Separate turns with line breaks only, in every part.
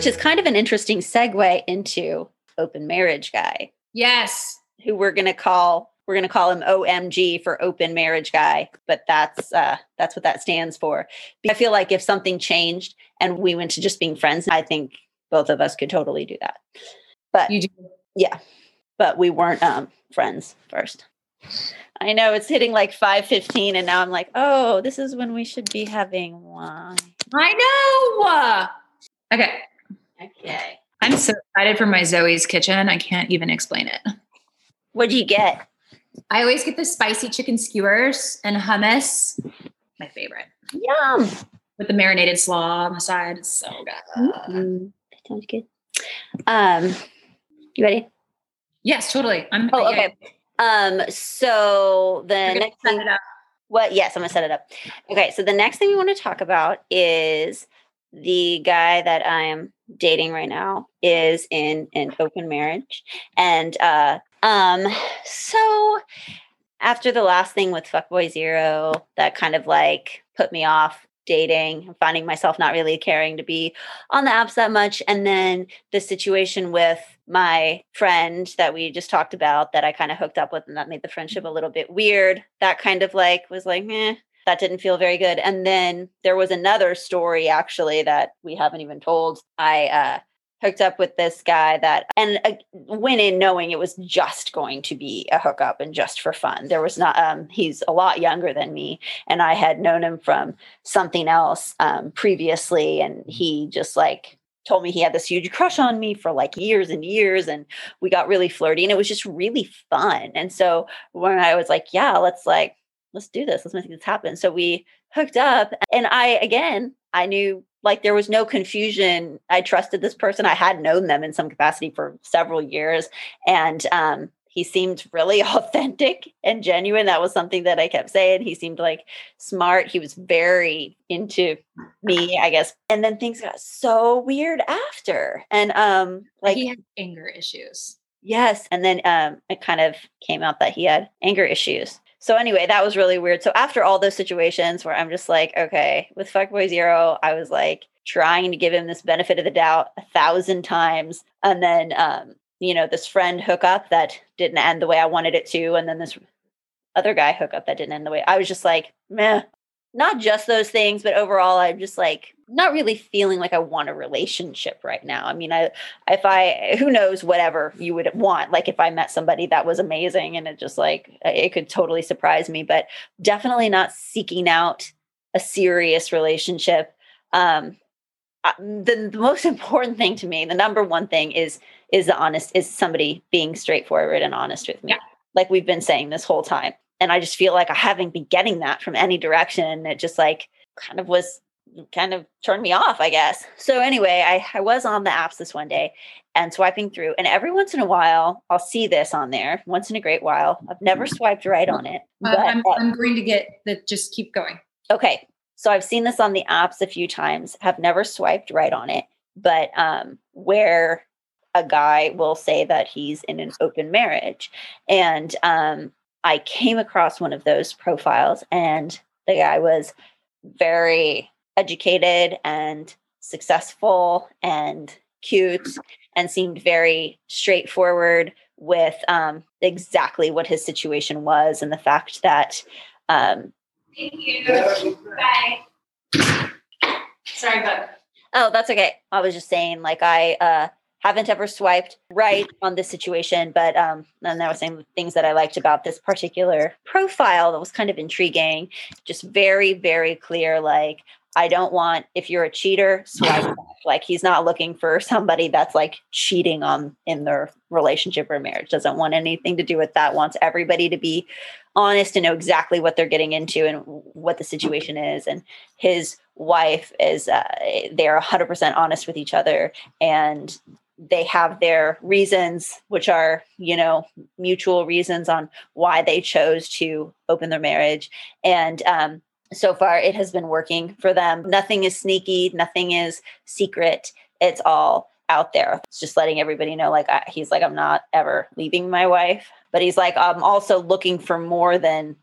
which is kind of an interesting segue into open marriage guy,
Yes.
who we're going to call we're going to call him OMG for open marriage guy, but that's uh that's what that stands for. I feel like if something changed and we went to just being friends, I think both of us could totally do that. But
You do.
yeah, but we weren't um friends first. I know it's hitting like 5:15 and now I'm like, "Oh, this is when we should be having wine."
I know. Okay.
Okay.
I'm so excited for my Zoe's kitchen. I can't even explain it.
What'd you get?
I always get the spicy chicken skewers and hummus. My favorite.
Yum.
With the marinated slaw on the side. It's so good.
Mm, that sounds good. Um, you ready?
Yes, totally. I'm
Oh,
yeah,
okay. Um, so the next thing, what? Yes, I'm gonna set it up. Okay, so the next thing we want to talk about is the guy that I am dating right now is in an open marriage, and uh, um, so after the last thing with Fuckboy Zero, that kind of like put me off dating finding myself not really caring to be on the apps that much. And then the situation with my friend that we just talked about that I kind of hooked up with and that made the friendship a little bit weird. That kind of like was like, eh, that didn't feel very good. And then there was another story actually that we haven't even told. I uh hooked up with this guy that and uh, went in knowing it was just going to be a hookup and just for fun there was not um he's a lot younger than me and i had known him from something else um previously and he just like told me he had this huge crush on me for like years and years and we got really flirty and it was just really fun and so when i was like yeah let's like let's do this let's make this happen so we hooked up and i again i knew like there was no confusion i trusted this person i had known them in some capacity for several years and um he seemed really authentic and genuine that was something that i kept saying he seemed like smart he was very into me i guess and then things got so weird after and um like
he had anger issues.
Yes. And then um, it kind of came out that he had anger issues. So anyway, that was really weird. So after all those situations where I'm just like, okay, with Fuckboy Zero, I was like trying to give him this benefit of the doubt a thousand times. And then um, you know, this friend hookup that didn't end the way I wanted it to, and then this other guy hookup that didn't end the way. I was just like, meh. Not just those things, but overall, I'm just like not really feeling like I want a relationship right now. I mean, I if I who knows whatever you would want like if i met somebody that was amazing and it just like it could totally surprise me but definitely not seeking out a serious relationship um uh, the, the most important thing to me the number one thing is is the honest is somebody being straightforward and honest with me
Yeah.
like we've been saying this whole time and i just feel like i haven't been getting that from any direction and it just like kind of was kind of turned me off, I guess. So anyway, I, I was on the apps this one day and swiping through, and every once in a while, I'll see this on there. Once in a great while, I've never swiped right on it.
Uh,
But,
I'm, I'm going to get the just keep going.
okay, so I've seen this on the apps a few times. Have never swiped right on it, but um, where a guy will say that he's in an open marriage, and um, I came across one of those profiles, and the guy was very educated and successful and cute and seemed very straightforward with um, exactly what his situation was and the fact that um,
Thank you. Bye. Sorry, but
oh that's okay i was just saying like i uh, haven't ever swiped right on this situation but um and i was saying things that i liked about this particular profile that was kind of intriguing. Just very very clear like i don't want if you're a cheater swipe left. like he's not looking for somebody that's like cheating on in their relationship or marriage. Doesn't want anything to do with that. Wants everybody to be honest and know exactly what they're getting into and what the situation is. And his wife is uh, they're 100% honest with each other. And they have their reasons which are you know mutual reasons on why they chose to open their marriage. And um, so far it has been working for them. Nothing is sneaky nothing is secret. It's all out there. It's just letting everybody know like I, he's like i'm not ever leaving my wife. But he's like i'm also looking for more than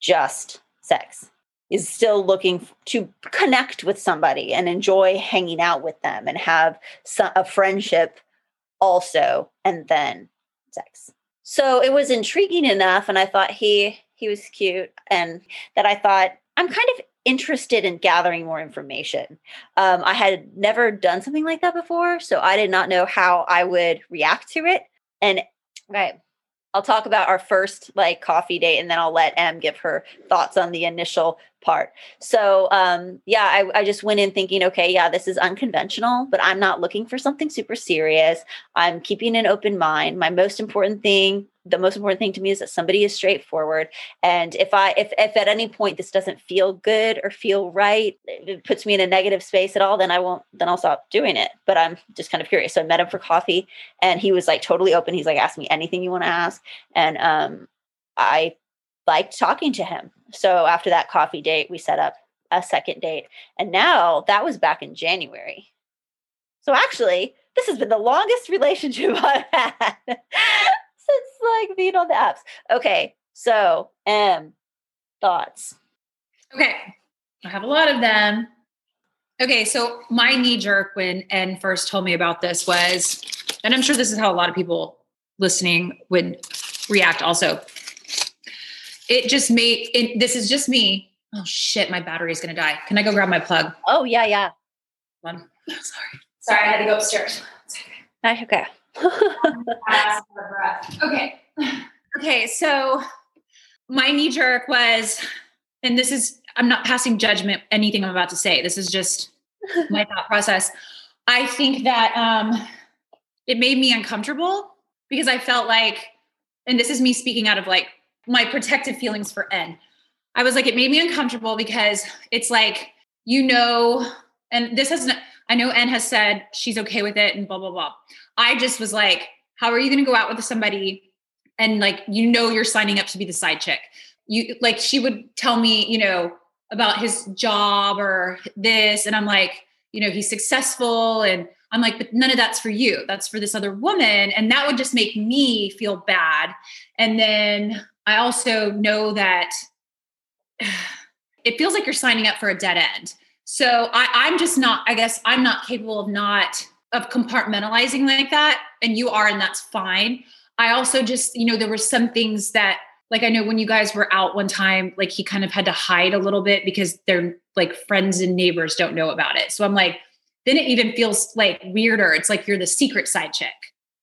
just sex is still looking to connect with somebody and enjoy hanging out with them and have a friendship also and then sex. So it was intriguing enough and i thought he he was cute and that i thought i'm kind of interested in gathering more information. Um, i had never done something like that before so i did not know how i would react to it. And right I'll talk about our first like coffee date and then I'll let Em give her thoughts on the initial part. So um yeah, I, I just went in thinking, okay, yeah, this is unconventional, but I'm not looking for something super serious. I'm keeping an open mind. My most important thing the most important thing to me is that somebody is straightforward and if i if, if at any point this doesn't feel good or feel right it puts me in a negative space at all then i won't then i'll stop doing it but i'm just kind of curious so i met him for coffee and he was like totally open he's like ask me anything you want to ask and um i liked talking to him so after that coffee date we set up a second date and now that was back in january so actually this has been the longest relationship i've had it's like being on the apps. Okay, so um, thoughts.
Okay, I have a lot of them. Okay, so my knee jerk when En first told me about this was, and I'm sure this is how a lot of people listening would react also. It just made it, this is just me. Oh shit, my battery is gonna die. Can I go grab my plug?
Oh yeah, yeah.
One. Sorry. Sorry, I had to go upstairs.
Okay
okay. Okay. So my knee jerk was, and this is, I'm not passing judgment, anything I'm about to say. This is just my thought process. I think that um, it made me uncomfortable because I felt like, and this is me speaking out of like my protective feelings for N. I was like, it made me uncomfortable because it's like, you know, and this has, I know N has said she's okay with it and blah, blah, blah. I just was like, how are you going to go out with somebody and like you know you're signing up to be the side chick? You like she would tell me, you know, about his job or this and I'm like, you know, he's successful and I'm like, but none of that's for you. That's for this other woman and that would just make me feel bad. And then I also know that it feels like you're signing up for a dead end. So I, I'm just not, I guess I'm not capable of not of compartmentalizing like that and you are and that's fine. I also just you know there were some things that like i know when you guys were out one time like he kind of had to hide a little bit because their like friends and neighbors don't know about it. So i'm like then it even feels like weirder. It's like you're the secret side chick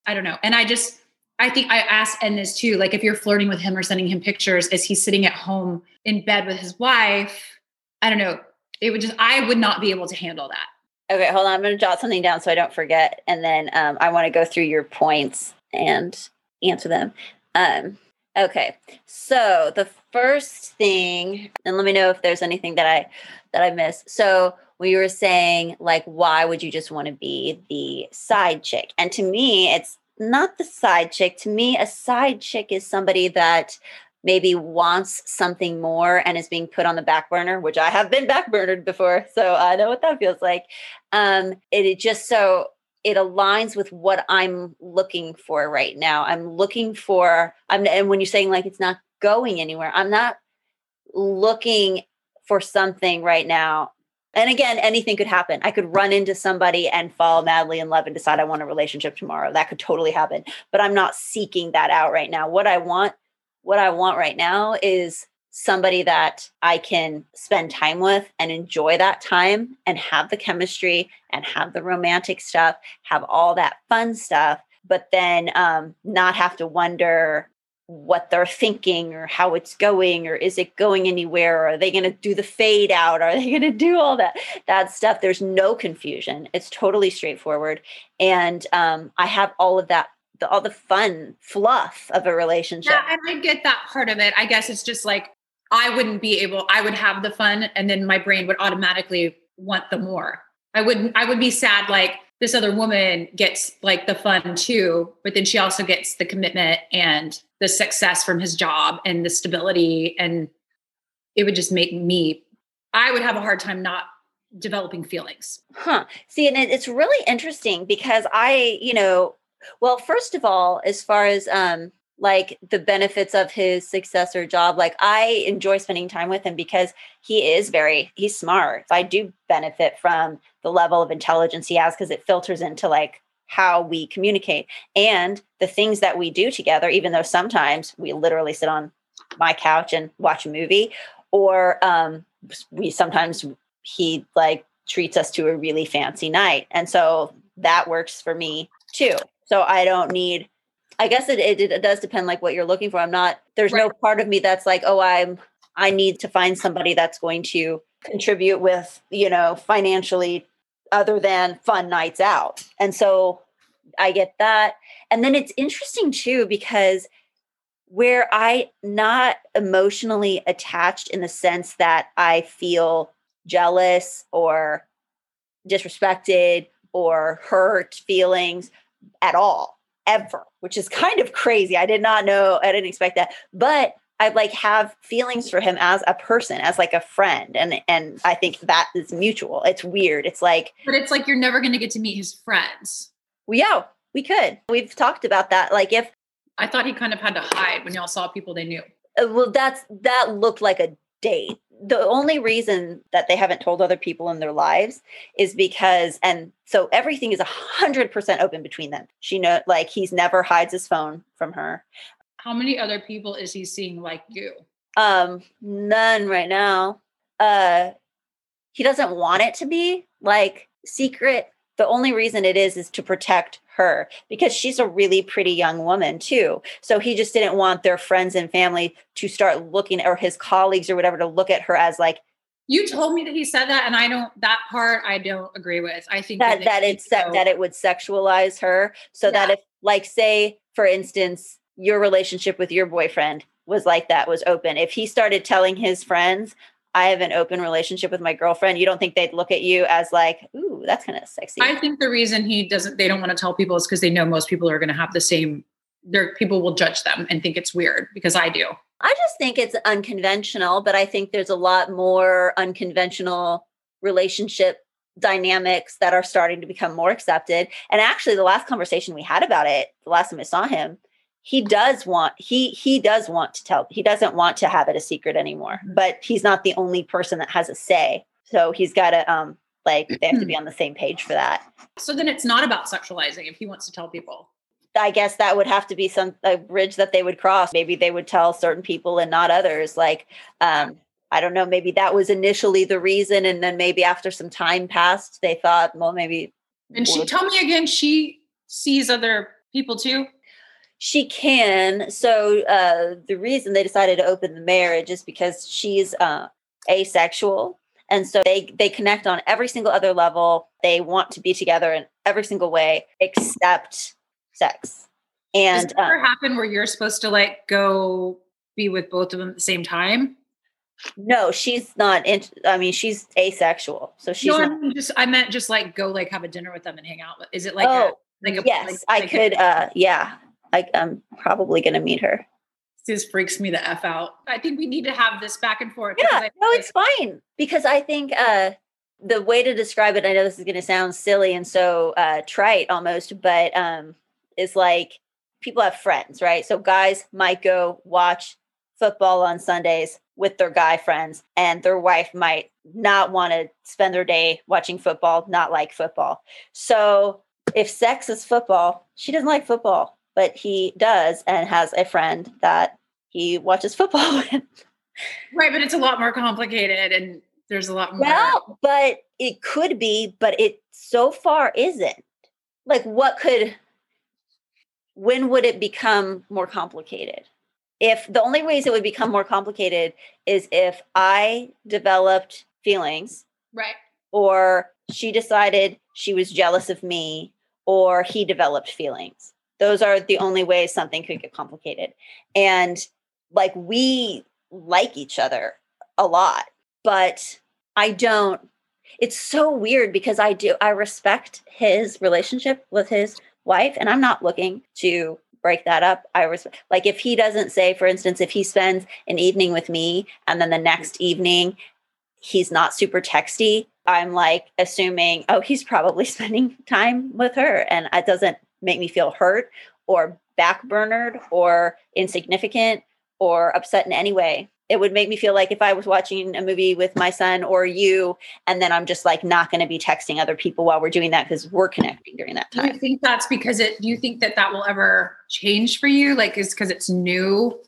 i don't know. And i just i think i asked en this too like if you're flirting with him or sending him pictures is he sitting at home in bed with his wife i don't know it would just i would not be able to handle that
Okay, hold on. I'm going to jot something down so I don't forget. And then um, I want to go through your points and answer them. Um, okay, so the first thing, and let me know if there's anything that I that I missed. So we were saying like, why would you just want to be the side chick? And to me, it's not the side chick. To me, a side chick is somebody that maybe wants something more and is being put on the back burner, which I have been backburnered before. So I know what that feels like. Um, it, it just so it aligns with what I'm looking for right now. I'm looking for, I'm, and when you're saying like it's not going anywhere, I'm not looking for something right now. And again, anything could happen. I could run into somebody and fall madly in love and decide I want a relationship tomorrow. That could totally happen. But I'm not seeking that out right now. What I want what I want right now is somebody that I can spend time with and enjoy that time and have the chemistry and have the romantic stuff, have all that fun stuff, but then um, not have to wonder what they're thinking or how it's going or is it going anywhere or are they going to do the fade out are they going to do all that that stuff there's no confusion it's totally straightforward and um, i have all of that the, all the fun fluff of a relationship.
Yeah, and I get that part of it. I guess it's just like I wouldn't be able. I would have the fun, and then my brain would automatically want the more. I wouldn't. I would be sad like this other woman gets like the fun too, but then she also gets the commitment and the success from his job and the stability, and it would just make me. I would have a hard time not developing feelings.
Huh. See, and it's really interesting because I, you know, well, first of all, as far as um, like the benefits of his success or job. Like I enjoy spending time with him because he is very he's smart. I do benefit from the level of intelligence he has because it filters into like how we communicate and the things that we do together even though sometimes we literally sit on my couch and watch a movie or um we sometimes he like treats us to a really fancy night and so that works for me too so i don't need I guess it, it, it does depend like what you're looking for. I'm not there's right. no part of me that's like, oh, I'm I need to find somebody that's going to contribute with, you know, financially other than fun nights out. And so I get that. And then it's interesting too because where I not emotionally attached in the sense that I feel jealous or disrespected or hurt feelings at all ever, which is kind of crazy. I did not know, I didn't expect that. But I like have feelings for him as a person, as like a friend. And and I think that is mutual. It's weird. It's like
But it's like you're never gonna get to meet his friends.
Well, yeah, we could. We've talked about that. Like if
I thought he kind of had to hide when y'all saw people they knew.
Uh, well, that's that looked like a date. The only reason that they haven't told other people in their lives is because, and so everything is a hundred percent open between them. She know, like he's never hides his phone from her.
How many other people is he seeing like you?
Um, none right now. Uh, he doesn't want it to be like secret. The only reason it is is to protect her because she's a really pretty young woman too. So he just didn't want their friends and family to start looking or his colleagues or whatever to look at her as like
you told me that he said that and I don't that part I don't agree with. I think
that that, that it's so, that it would sexualize her so yeah. that if like say for instance your relationship with your boyfriend was like that was open if he started telling his friends I have an open relationship with my girlfriend, you don't think they'd look at you as like, ooh, that's kind of sexy.
I think the reason he doesn't, they don't want to tell people is because they know most people are going to have the same, their people will judge them and think it's weird because I do.
I just think it's unconventional, but I think there's a lot more unconventional relationship dynamics that are starting to become more accepted. And actually, the last conversation we had about it, the last time I saw him, he does want he he does want to tell he doesn't want to have it a secret anymore mm-hmm. but he's not the only person that has a say. So he's got to um like they have to be on the same page for that.
So then it's not about sexualizing if he wants to tell people?
I guess that would have to be some a bridge that they would cross. Maybe they would tell certain people and not others like um i don't know maybe that was initially the reason and then maybe after some time passed they thought well maybe
and she tell me again she sees other people too
she can. So uh, the reason they decided to open the marriage is because she's uh, asexual, and so they they connect on every single other level. They want to be together in every single way except sex. And
Does it ever um, happen where you're supposed to like go be with both of them at the same time?
No, she's not. In, I mean, she's asexual, so she's. No,
not, I mean, just I meant just like go like have a dinner with them and hang out. Is it like?
Oh, a, like a, yes, like, I could. uh Yeah, I, I'm probably going to meet her.
This freaks me the f out. I think we need to have this back and forth.
Yeah, no, it's fine because I think uh, the way to describe it. I know this is going to sound silly and so uh, trite almost, but um, is like people have friends, right? So guys might go watch football on Sundays with their guy friends, and their wife might not want to spend their day watching football, not like football. So if sex is football, she doesn't like football but he does and has a friend that he watches football with.
Right, but it's a lot more complicated and there's a lot more.
Well, but it could be, but it so far isn't. Like, what could, when would it become more complicated? If the only ways it would become more complicated is if I developed feelings.
Right.
Or she decided she was jealous of me, or he developed feelings those are the only ways something could get complicated. And like we like each other a lot, but I don't. It's so weird because I do, I respect his relationship with his wife, and I'm not looking to break that up. I was like, if he doesn't say, for instance, if he spends an evening with me and then the next evening he's not super texty, I'm like assuming, oh, he's probably spending time with her. And it doesn't make me feel hurt or backburnered or insignificant or upset in any way. It would make me feel like if I was watching a movie with my son or you, and then I'm just like not going to be texting other people while we're doing that because we're connecting during that
Do
time.
you think that's because it? Do you think that that will ever change for you? Like, is because it's new?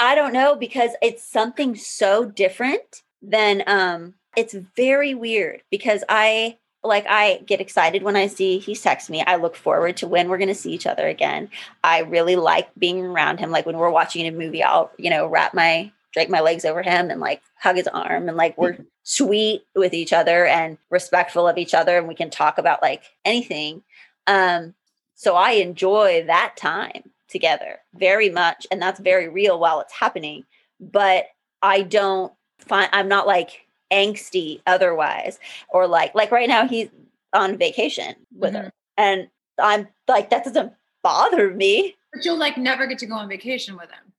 I don't know because it's something so different than um it's very weird because I like I get excited when I see he's text me. I look forward to when we're going to see each other again. I really like being around him like when we're watching a movie I'll, you know, wrap my drape my legs over him and like hug his arm and like we're sweet with each other and respectful of each other and we can talk about like anything. Um so I enjoy that time together very much and that's very real while it's happening but i don't find i'm not like angsty otherwise or like like right now he's on vacation with
Mhm.
her and i'm like that doesn't bother me
But you'll like never get to go on vacation with him.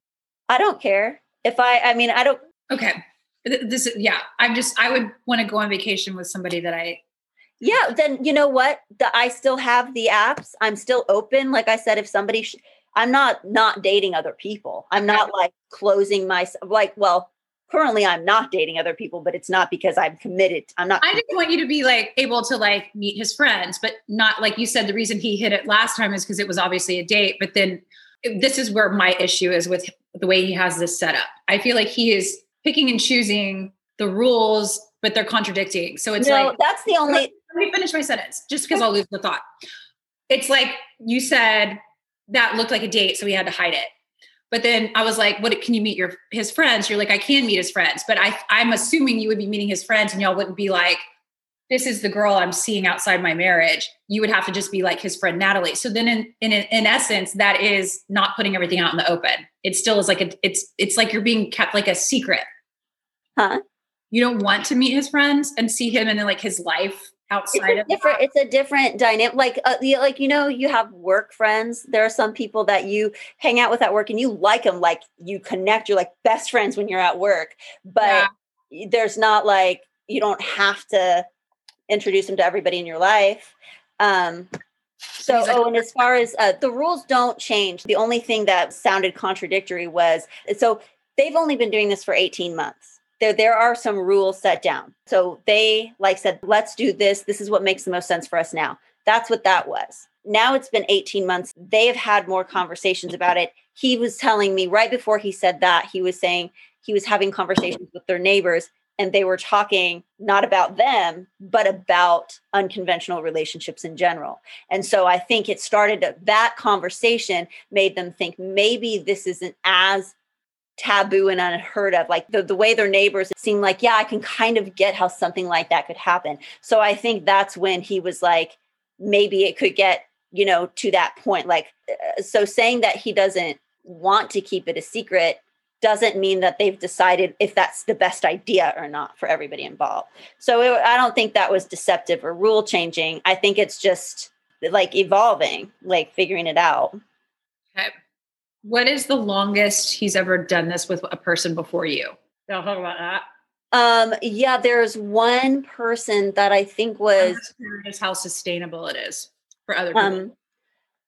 i don't care if i i mean i don't
Okay. This is yeah. I'm just I would want to go on vacation with somebody that I
yeah then you know what the, i still have the apps i'm still open like i said if somebody sh- i'm not not dating other people i'm not like closing myself like well currently i'm not dating other people but it's not because i'm committed i'm not
I didn't want you to be like able to like meet his friends, but not like you said. The reason he hit it last time is because it was obviously a date. But then this is where my issue is with the way he has this set up. I feel like he is picking and choosing the rules, but they're contradicting. So it's
no
like
that's the only
let me finish my sentence just because I'll lose the thought. It's like you said that looked like a date, so we had to hide it. But then I was like, "What? Can you meet your his friends?" You're like, "I can meet his friends," but I I'm assuming you would be meeting his friends, and y'all wouldn't be like, "This is the girl I'm seeing outside my marriage." You would have to just be like his friend Natalie. So then, in in in essence, that is not putting everything out in the open. It still is like a it's it's like you're being kept like a secret.
Huh?
You don't want to meet his friends and see him in like his life outside
a
of
different it's a different dynamic like uh, you- like you know you have work friends. There are some people that you hang out with at work and you like them like you connect you're like best friends when you're at work. But there's not like you don't have to introduce them to everybody in your life. Um so
like-
oh and as far as uh, the rules don't change. The only thing that sounded contradictory was so they've only been doing this for 18 months there there are some rules set down. So they like said let's do this. This is what makes the most sense for us now. That's what that was. Now it's been 18 months. They've had more conversations about it. He was telling me right before he said that he was saying he was having conversations with their neighbors and they were talking not about them but about unconventional relationships in general. And so i think it started that conversation made them think maybe this isn't as taboo and unheard of. Like the, the way their neighbors seem like yeah i can kind of get how something like that could happen. So i think that's when he was like maybe it could get you know to that point. Like uh, so saying that he doesn't want to keep it a secret doesn't mean that they've decided if that's the best idea or not for everybody involved. So it, i don't think that was deceptive or rule changing. I think it's just like evolving like figuring it out.
Okay. What is the longest he's ever done this with a person before you? I'll talk about that.
um yeah there's one person that i think was
I'm curious how sustainable it is for other people.
um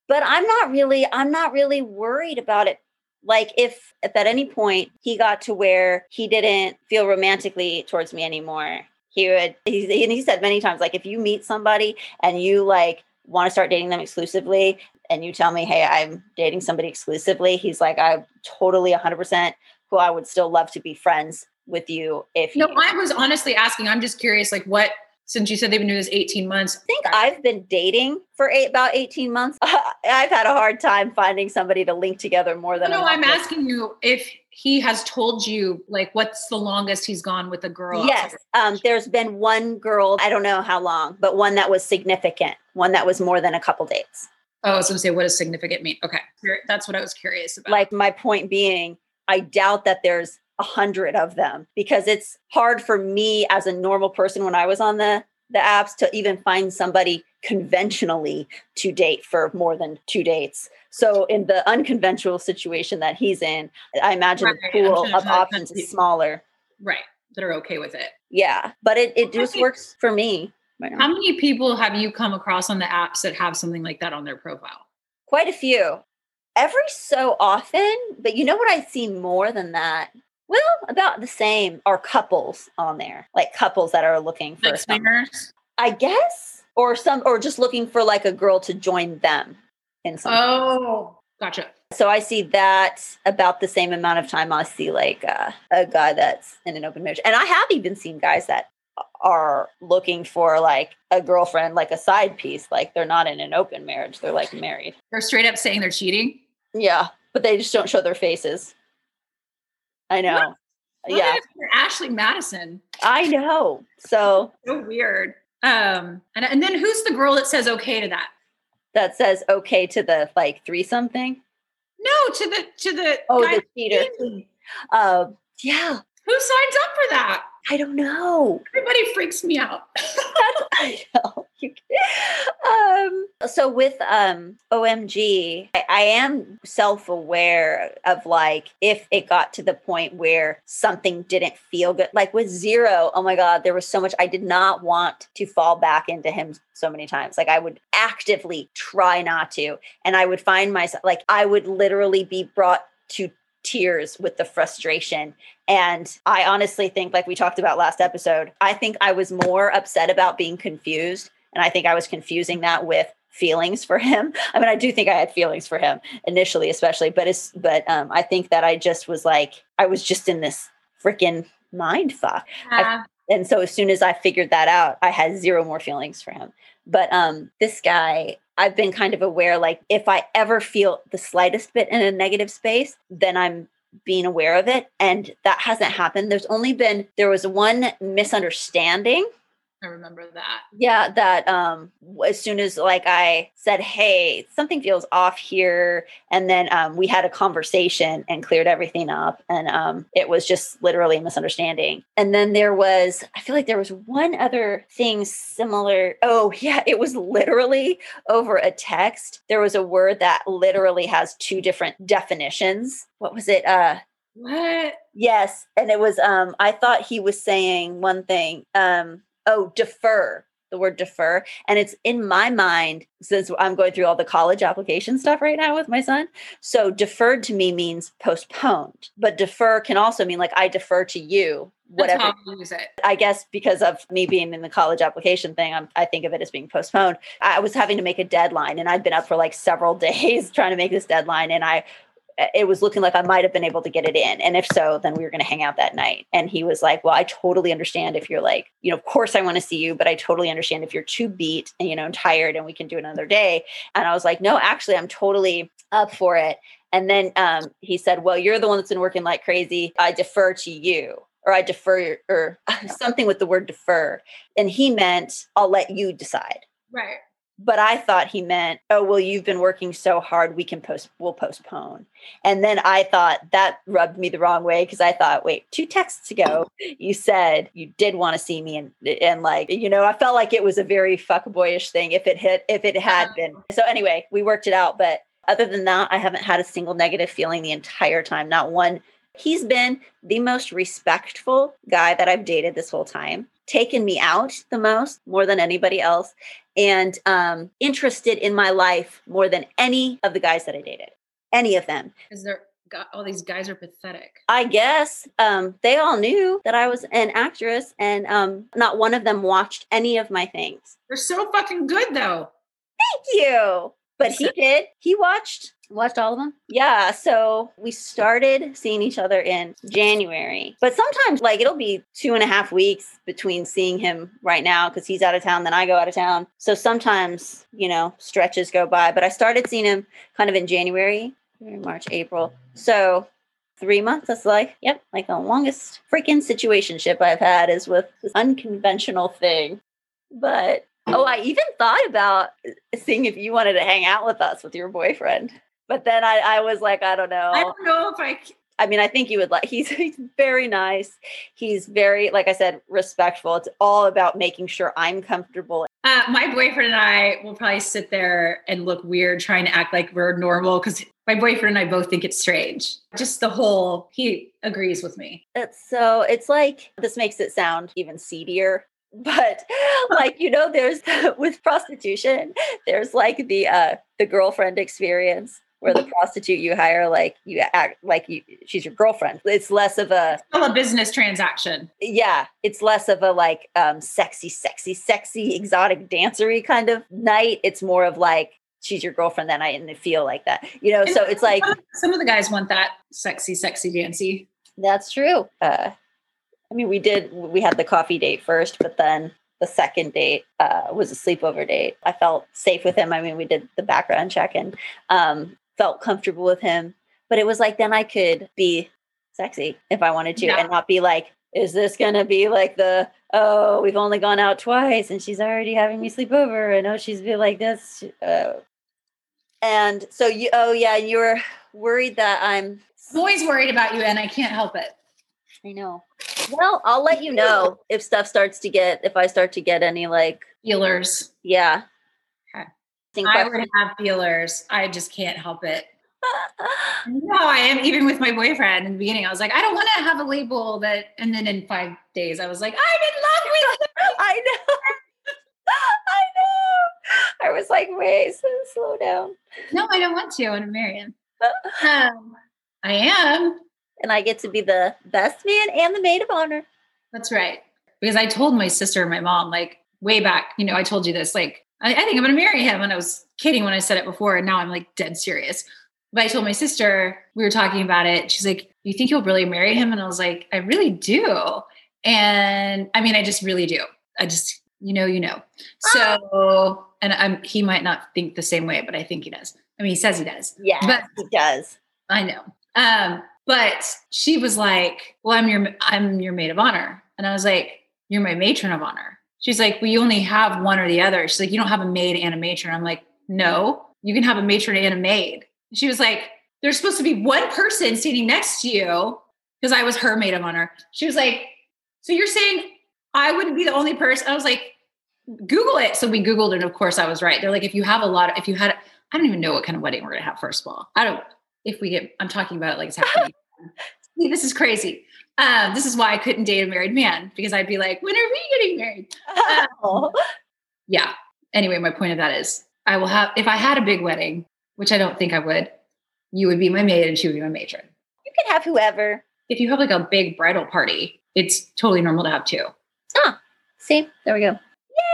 but i'm not really i'm not really worried about it like if, if at any point he got to where he didn't feel romantically towards me anymore he would he, and he said many times like if you meet somebody and you like want to start dating them exclusively and you tell me hey i'm dating somebody exclusively he's like i'm totally 100% who i would still love to be friends with you if
no,
you
I was honestly asking. I'm just curious, like what since you said they've been doing this 18 months.
I think I've been dating for eight, about 18 months. I've had a hard time finding somebody to link together more than
No, I'm
with.
asking you if he has told you like what's the longest he's gone with a girl.
Yes, um, there's been one girl, I don't know how long, but one that was significant, one that was more than a couple dates.
Oh, so say what does significant mean? Okay. That's what I was curious about.
Like my point being, I doubt that there's a hundred of them because it's hard for me as a normal person when I was on the the apps to even find somebody conventionally to date for more than two dates. So in the unconventional situation that he's in, I imagine
Right,
the pool
sure
of options is smaller.
right. That are okay with it.
Yeah, but it, it just works for me. Now.
How many people have you come across on the apps that have something like that on their profile?
Quite a few. every so often, but you know what I see more than that? Well, about the same are couples on there, like couples that are looking for
Like swingers.
I guess, or some, or just looking for like a girl to join them in some.
Oh, gotcha.
So I see that about the same amount of time I see like uh, a guy that's in an open marriage, and I have even seen guys that are looking for like a girlfriend, like a side piece, like they're not in an open marriage, they're like married.
They're straight up saying they're cheating.
Yeah, but they just don't show their faces. I know.
What
Yeah,
you're Ashley Madison.
I know. So
So weird. Um, and, and then who's the girl that says okay to that?
that says okay to the like three something.
No, to the to the
Oh, the cheater. Uh, yeah,
Who signs up for that?
I don't know.
Everybody freaks me out.
I know. Um, so with um, OMG, I, I am self-aware of like if it got to the point where something didn't feel good. Like with Zero, oh my God, there was so much I did not want to fall back into him so many times. Like I would actively try not to. And I would find myself like I would literally be brought to tears with the frustration and I honestly think, like we talked about last episode, I think I was more upset about being confused. And I think I was confusing that with feelings for him. I mean, I do think I had feelings for him initially, especially, but it's, but um, I think that I just was like, I was just in this freaking mind fuck.
Uh,
And so as soon as I figured that out, I had zero more feelings for him. But um, this guy, I've been kind of aware, like if I ever feel the slightest bit in a negative space, then I'm being aware of it and that hasn't happened. There's only been there was one misunderstanding
I remember that.
yeah that um as soon as like i said hey something feels off here and then um we had a conversation and cleared everything up and um it was just literally a misunderstanding and then there was i feel like there was one other thing similar oh yeah it was literally over a text there was a word that literally has two different definitions what was it uh
What?
Yes, and it was um I thought he was saying one thing. Um oh, defer. The word defer and it's in my mind since I'm going through all the college application stuff right now with my son. So deferred to me means postponed, but defer can also mean like I defer to you whatever
how use it.
I guess because of me being in the college application thing, I'm, I think of it as being postponed. I was having to make a deadline, and I'd been up for like several days trying to make this deadline, and I it was looking like I might have been able to get it in. And if so, then we were going to hang out that night. And he was like, Well, I totally understand if you're like, you know, of course I want to see you, but I totally understand if you're too beat and, you know, and tired and we can do another day. And I was like, No, actually, I'm totally up for it. And then um, he said, Well, you're the one that's been working like crazy. I defer to you. Or I defer, or something with the word defer. And he meant, I'll let you decide
Right.
But I thought he meant, oh well, you've been working so hard, we can post, we'll postpone. And then I thought that rubbed me the wrong way because I thought, wait, two texts ago, you said you did want to see me, and and like you know, I felt like it was a very fuckboyish thing if it hit, if it had uh-huh. been. So anyway, we worked it out, but other than that, I haven't had a single negative feeling the entire time, not one. He's been the most respectful guy that I've dated this whole time, taken me out the most, more than anybody else and um, interested in my life more than any of the guys that I dated. Any of them.
Because they're got all these guys are pathetic.
I guess um, they all knew that I was an actress, and um, not one of them watched any of my things.
They're so fucking good though.
Thank you. But he did. He watched watched all of them. Yeah. So we started seeing each other in January. But sometimes like it'll be two and a half weeks between seeing him right now because he's out of town, then I go out of town. So sometimes, you know, stretches go by. But I started seeing him kind of in January, March, April. So three months. That's like, yep, like the longest freaking situationship I've had is with this unconventional thing. But oh, I even thought about seeing if you wanted to hang out with us with your boyfriend. But then I, I was like, I don't know.
I don't know if I.
I mean, I think you would like. He's he's very nice. He's very, like I said, respectful. It's all about making sure I'm comfortable.
Uh, my boyfriend and I will probably sit there and look weird, trying to act like we're normal because my boyfriend and I both think it's strange. Just the whole. He agrees with me.
It's so it's like this makes it sound even seedier. But like you know, there's with prostitution, there's like the uh the girlfriend experience where the prostitute you hire like you act like you she's your girlfriend it's less of a
Still a business transaction.
yeah it's less of a like um sexy sexy sexy exotic dancery kind of night it's more of like she's your girlfriend that night and they feel like that you know so it's like
some of the guys want that sexy, sexy dancy.
that's true uh i mean we did we had the coffee date first but then the second date uh, was a sleepover date. I felt safe with him. I mean, we did the background check and um, felt comfortable with him. But it was like then I could be sexy if I wanted to and not be like, is this going to be like the, oh, we've only gone out twice and she's already having me sleep over. and oh, she's be like this. Uh, and so you, oh, yeah, you were worried that I'm,
I'm always worried about you, and I can't help it.
I know. Well, I'll let you know if stuff starts to get, if I start to get any like,
Feelers.
yeah.
Okay.
Think
I
questions.
would have feelers. I just can't help it. No, I am even with my boyfriend in the beginning. I was like, I don't want to have a label that, and then in five days, I was like, I'm in love with you.
I know. I know. I was like, wait, so slow down.
No, I don't want to. I want to marry him. Um, I am.
And I get to be the best man and the maid of honor.
That's right. Because I told my sister and my mom, like way back, you know, I told you this, like, I, I think I'm going to marry him. And I was kidding when I said it before. And now I'm like dead serious. But I told my sister, we were talking about it. She's like, You think you'll really marry him? And I was like, I really do. And I mean, I just really do. I just, you know, you know. So, and I'm, he might not think the same way, but I think he does. I mean, he says he does.
Yeah,
But-
he does.
I know. Um, but she was like, "Well, I'm your I'm your maid of honor," and I was like, "You're my matron of honor." She's like, "We only have one or the other." She's like, "You don't have a maid and a matron." I'm like, "No, you can have a matron and a maid." She was like, "There's supposed to be one person standing next to you because I was her maid of honor." She was like, "So you're saying I wouldn't be the only person?" I was like, "Google it." So we googled, it, and of course, I was right. They're like, if you have a lot of, if you had, I don't even know what kind of wedding we're gonna have. First of all, I don't if we get i'm talking about it like it's happening See, this is crazy um, this is why i couldn't date a married man because i'd be like when are we getting married
Oh.
yeah anyway my point of that is i will have if i had a big wedding which i don't think i would you would be my maid and she would be my matron
You can have whoever.
if you have like a big bridal party it's totally normal to have two ah
See, there we go.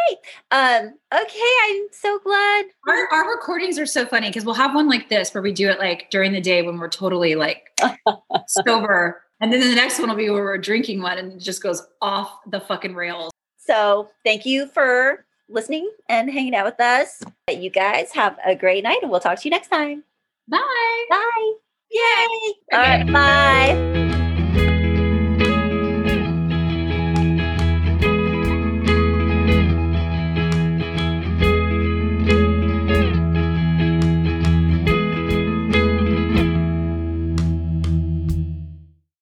Yay. Um, okay, I'm so glad.
our, our recordings are so funny because we'll have one like this where we do it like during the day when we're totally like sober and then the next one will be where we're drinking one and it just goes off the fucking rails
So thank you for listening and hanging out with us. You guys have a great night and we'll talk to you next time.
Bye.
Bye. Yay. All
Okay.
right, bye.